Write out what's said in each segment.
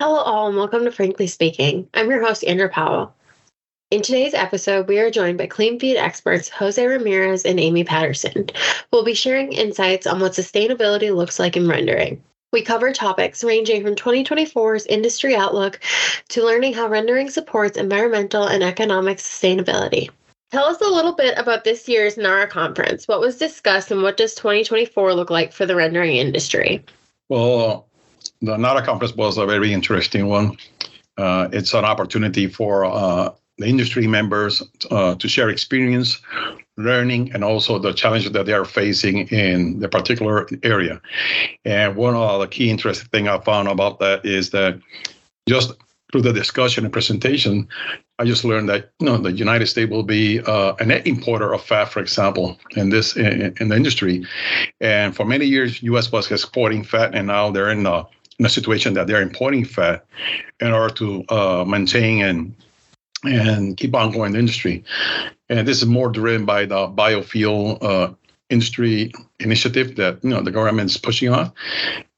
Hello, all, and welcome to Frankly Speaking. I'm your host, Andrew Powell. In today's episode, we are joined by clean feed experts Jose Ramirez and Amy Patterson. We'll be sharing insights on what sustainability looks like in rendering. We cover topics ranging from 2024's industry outlook to learning how rendering supports environmental and economic sustainability. Tell us a little bit about this year's NARA conference. What was discussed and what does 2024 look like for the rendering industry? Well, the NARA conference was a very interesting one. Uh, it's an opportunity for uh, the industry members uh, to share experience, learning, and also the challenges that they are facing in the particular area. And one of the key interesting thing I found about that is that just through the discussion and presentation, I just learned that you know the United States will be uh, a net importer of fat, for example, in this in, in, the industry. And for many years, U.S. was exporting fat, and now they're in a in a situation that they're importing fat in order to uh, maintain and and keep on going the industry. And this is more driven by the biofuel uh, industry initiative that you know the government is pushing on,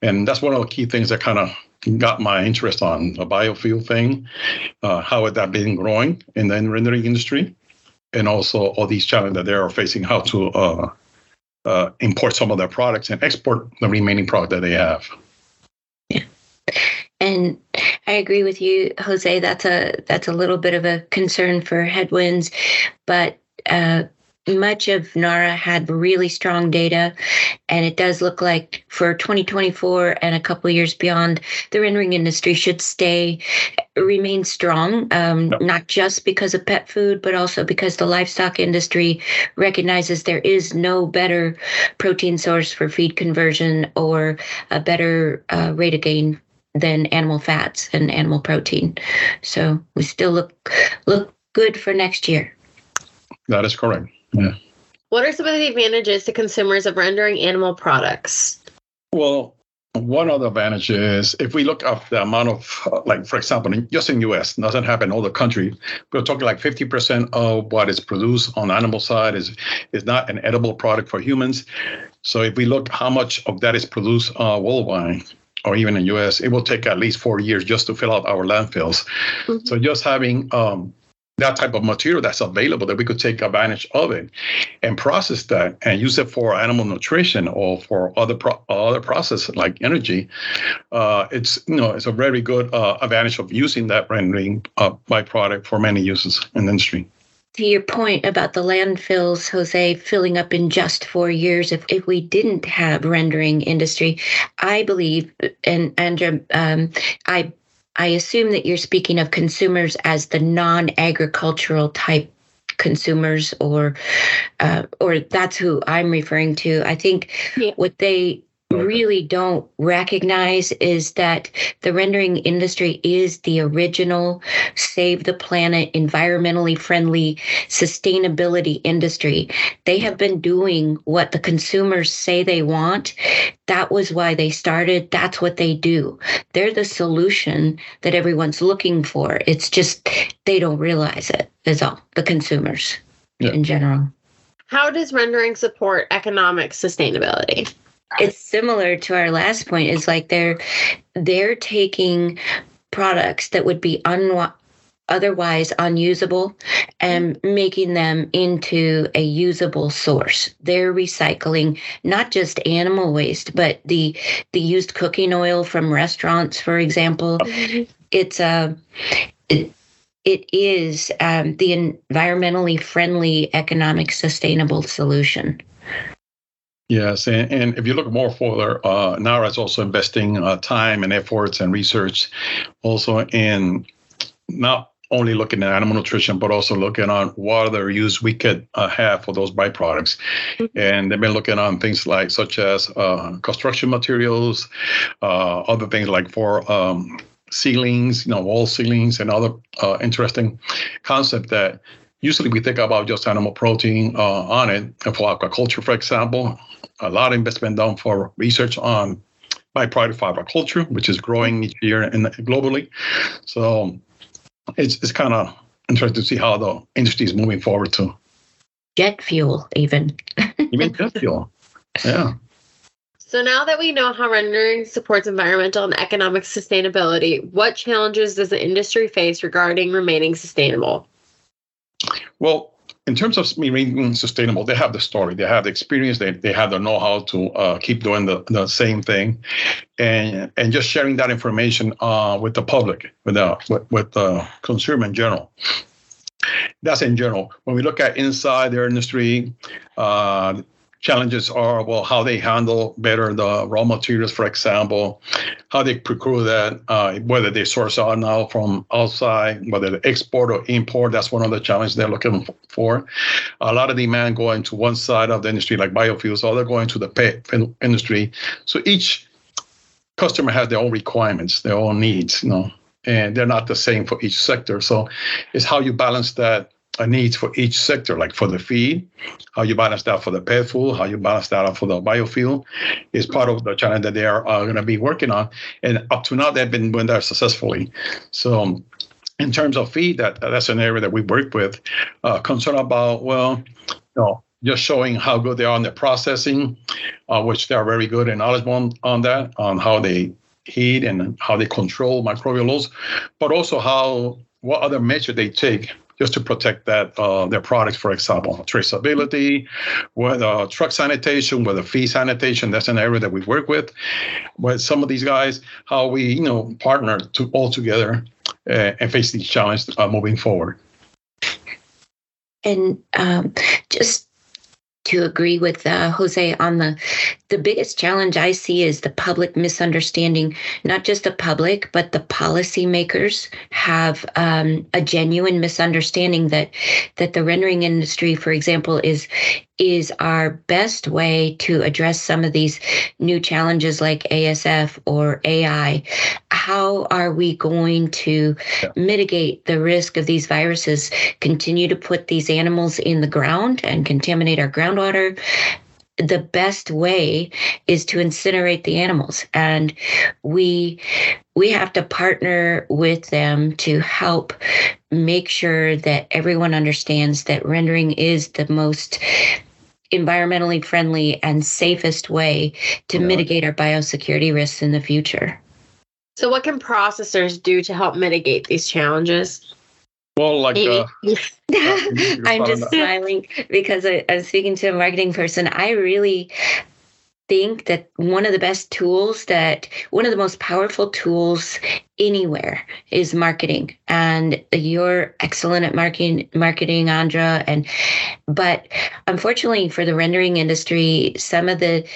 and that's one of the key things that kind of got my interest on the biofuel thing, uh, how it that been growing in the rendering industry, and also all these challenges that they are facing, how to uh, uh, import some of their products and export the remaining product that they have. And I agree with you, Jose. That's a that's a little bit of a concern for headwinds, but uh, much of NARA had really strong data, and it does look like for 2024 and a couple years beyond, the rendering industry should stay remain strong. Um, yep. Not just because of pet food, but also because the livestock industry recognizes there is no better protein source for feed conversion or a better uh, rate of gain than animal fats and animal protein. So we still look look good for next year. That is correct. Yeah. What are some of the advantages to consumers of rendering animal products? Well, one of the advantages, if we look up the amount of, like, for example, just in the U.S., doesn't happen in all the country. We're talking like 50% of what is produced on the animal side is is not an edible product for humans. So if we look how much of that is produced uh, worldwide, or even in U.S., it will take at least four years just to fill out our landfills. Mm-hmm. So just having um, that type of material that's available that we could take advantage of it and process that and use it for animal nutrition or for other pro- other processes like energy uh, it's you know it's a very good uh, advantage of using that rendering uh, byproduct for many uses in the industry to your point about the landfills, Jose, filling up in just four years, if, if we didn't have rendering industry, I believe, and Andrea, um, I I assume that you're speaking of consumers as the non-agricultural type consumers or uh, or that's who I'm referring to. I think yeah. what they really don't recognize is that the rendering industry is the original save the planet, environmentally friendly sustainability industry. They have been doing what the consumers say they want. That was why they started. That's what they do. They're the solution that everyone's looking for. It's just they don't realize it, is all, the consumers yeah. in general. How does rendering support economic sustainability? It's similar to our last point is like they're they're taking products that would be un- otherwise unusable and making them into a usable source. They're recycling not just animal waste but the the used cooking oil from restaurants for example. It's a it, it is um, the environmentally friendly economic sustainable solution Yes, and, and if you look more further, uh, NARA is also investing uh, time and efforts and research also in not only looking at animal nutrition, but also looking on what other use we could uh, have for those byproducts. Mm-hmm. And they've been looking on things like such as uh, construction materials, uh, other things like for um, ceilings, you know, wall ceilings, and other uh, interesting concept that usually we think about just animal protein uh, on it. And for aquaculture, for example, a lot of investment done for research on byproduct aquaculture, which is growing each year and globally. So it's it's kind of interesting to see how the industry is moving forward too. Jet fuel, even. you mean jet fuel, yeah. So now that we know how rendering supports environmental and economic sustainability, what challenges does the industry face regarding remaining sustainable? Well, in terms of remaining sustainable, they have the story, they have the experience, they, they have the know-how to uh, keep doing the, the same thing, and and just sharing that information uh, with the public, with the with, with the consumer in general. That's in general. When we look at inside their industry, uh, challenges are well how they handle better the raw materials for example how they procure that uh, whether they source out now from outside whether they export or import that's one of the challenges they're looking for. A lot of demand going to one side of the industry like biofuels or they're going to the pet industry. So each customer has their own requirements their own needs you know and they're not the same for each sector. So it's how you balance that needs for each sector, like for the feed, how you balance that for the pet food, how you balance that out for the biofuel, is part of the challenge that they are going to be working on. And up to now, they've been doing that successfully. So, in terms of feed, that that's an area that we work with. Uh, concern about well, you know, just showing how good they are in the processing, uh, which they are very good and knowledgeable on, on that, on how they heat and how they control microbial loads, but also how what other measure they take just to protect that uh, their products, for example, traceability, with uh, truck sanitation, the fee sanitation. That's an area that we work with. With some of these guys, how we you know partner to all together uh, and face these challenges uh, moving forward. And um, just to agree with uh, Jose on the the biggest challenge I see is the public misunderstanding. Not just the public, but the policymakers have um, a genuine misunderstanding that that the rendering industry, for example, is is our best way to address some of these new challenges like ASF or AI. How are we going to yeah. mitigate the risk of these viruses? Continue to put these animals in the ground and contaminate our groundwater? the best way is to incinerate the animals and we we have to partner with them to help make sure that everyone understands that rendering is the most environmentally friendly and safest way to yeah. mitigate our biosecurity risks in the future. So, what can processors do to help mitigate these challenges? Well, like uh, I'm just smiling because I, I'm speaking to a marketing person. I really think that one of the best tools that one of the most powerful tools anywhere is marketing. And you're excellent at marketing marketing Andrea and but unfortunately for the rendering industry some of the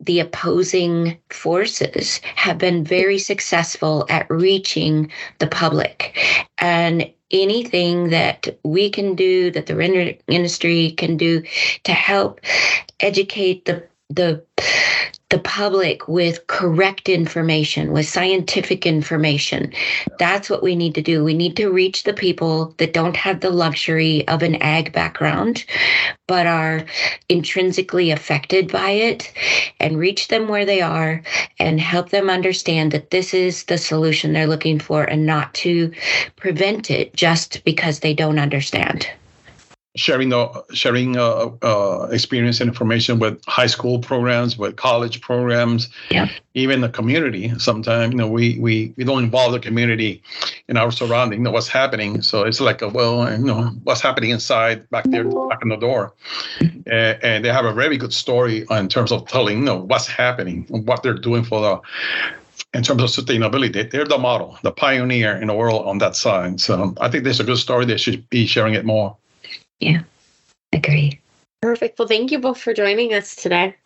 the opposing forces have been very successful at reaching the public. And anything that we can do that the rendering industry can do to help educate the the the public with correct information, with scientific information. That's what we need to do. We need to reach the people that don't have the luxury of an ag background, but are intrinsically affected by it, and reach them where they are and help them understand that this is the solution they're looking for and not to prevent it just because they don't understand sharing the sharing uh, uh, experience and information with high school programs, with college programs, yeah. even the community. Sometimes you know we we we don't involve the community in our surrounding, you know what's happening. So it's like a well, you know what's happening inside back there, back in the door, mm-hmm. and, and they have a very good story in terms of telling you know what's happening, what they're doing for the in terms of sustainability. They're the model, the pioneer in the world on that side. So I think there's a good story. They should be sharing it more. Yeah, agree. Perfect. Well, thank you both for joining us today.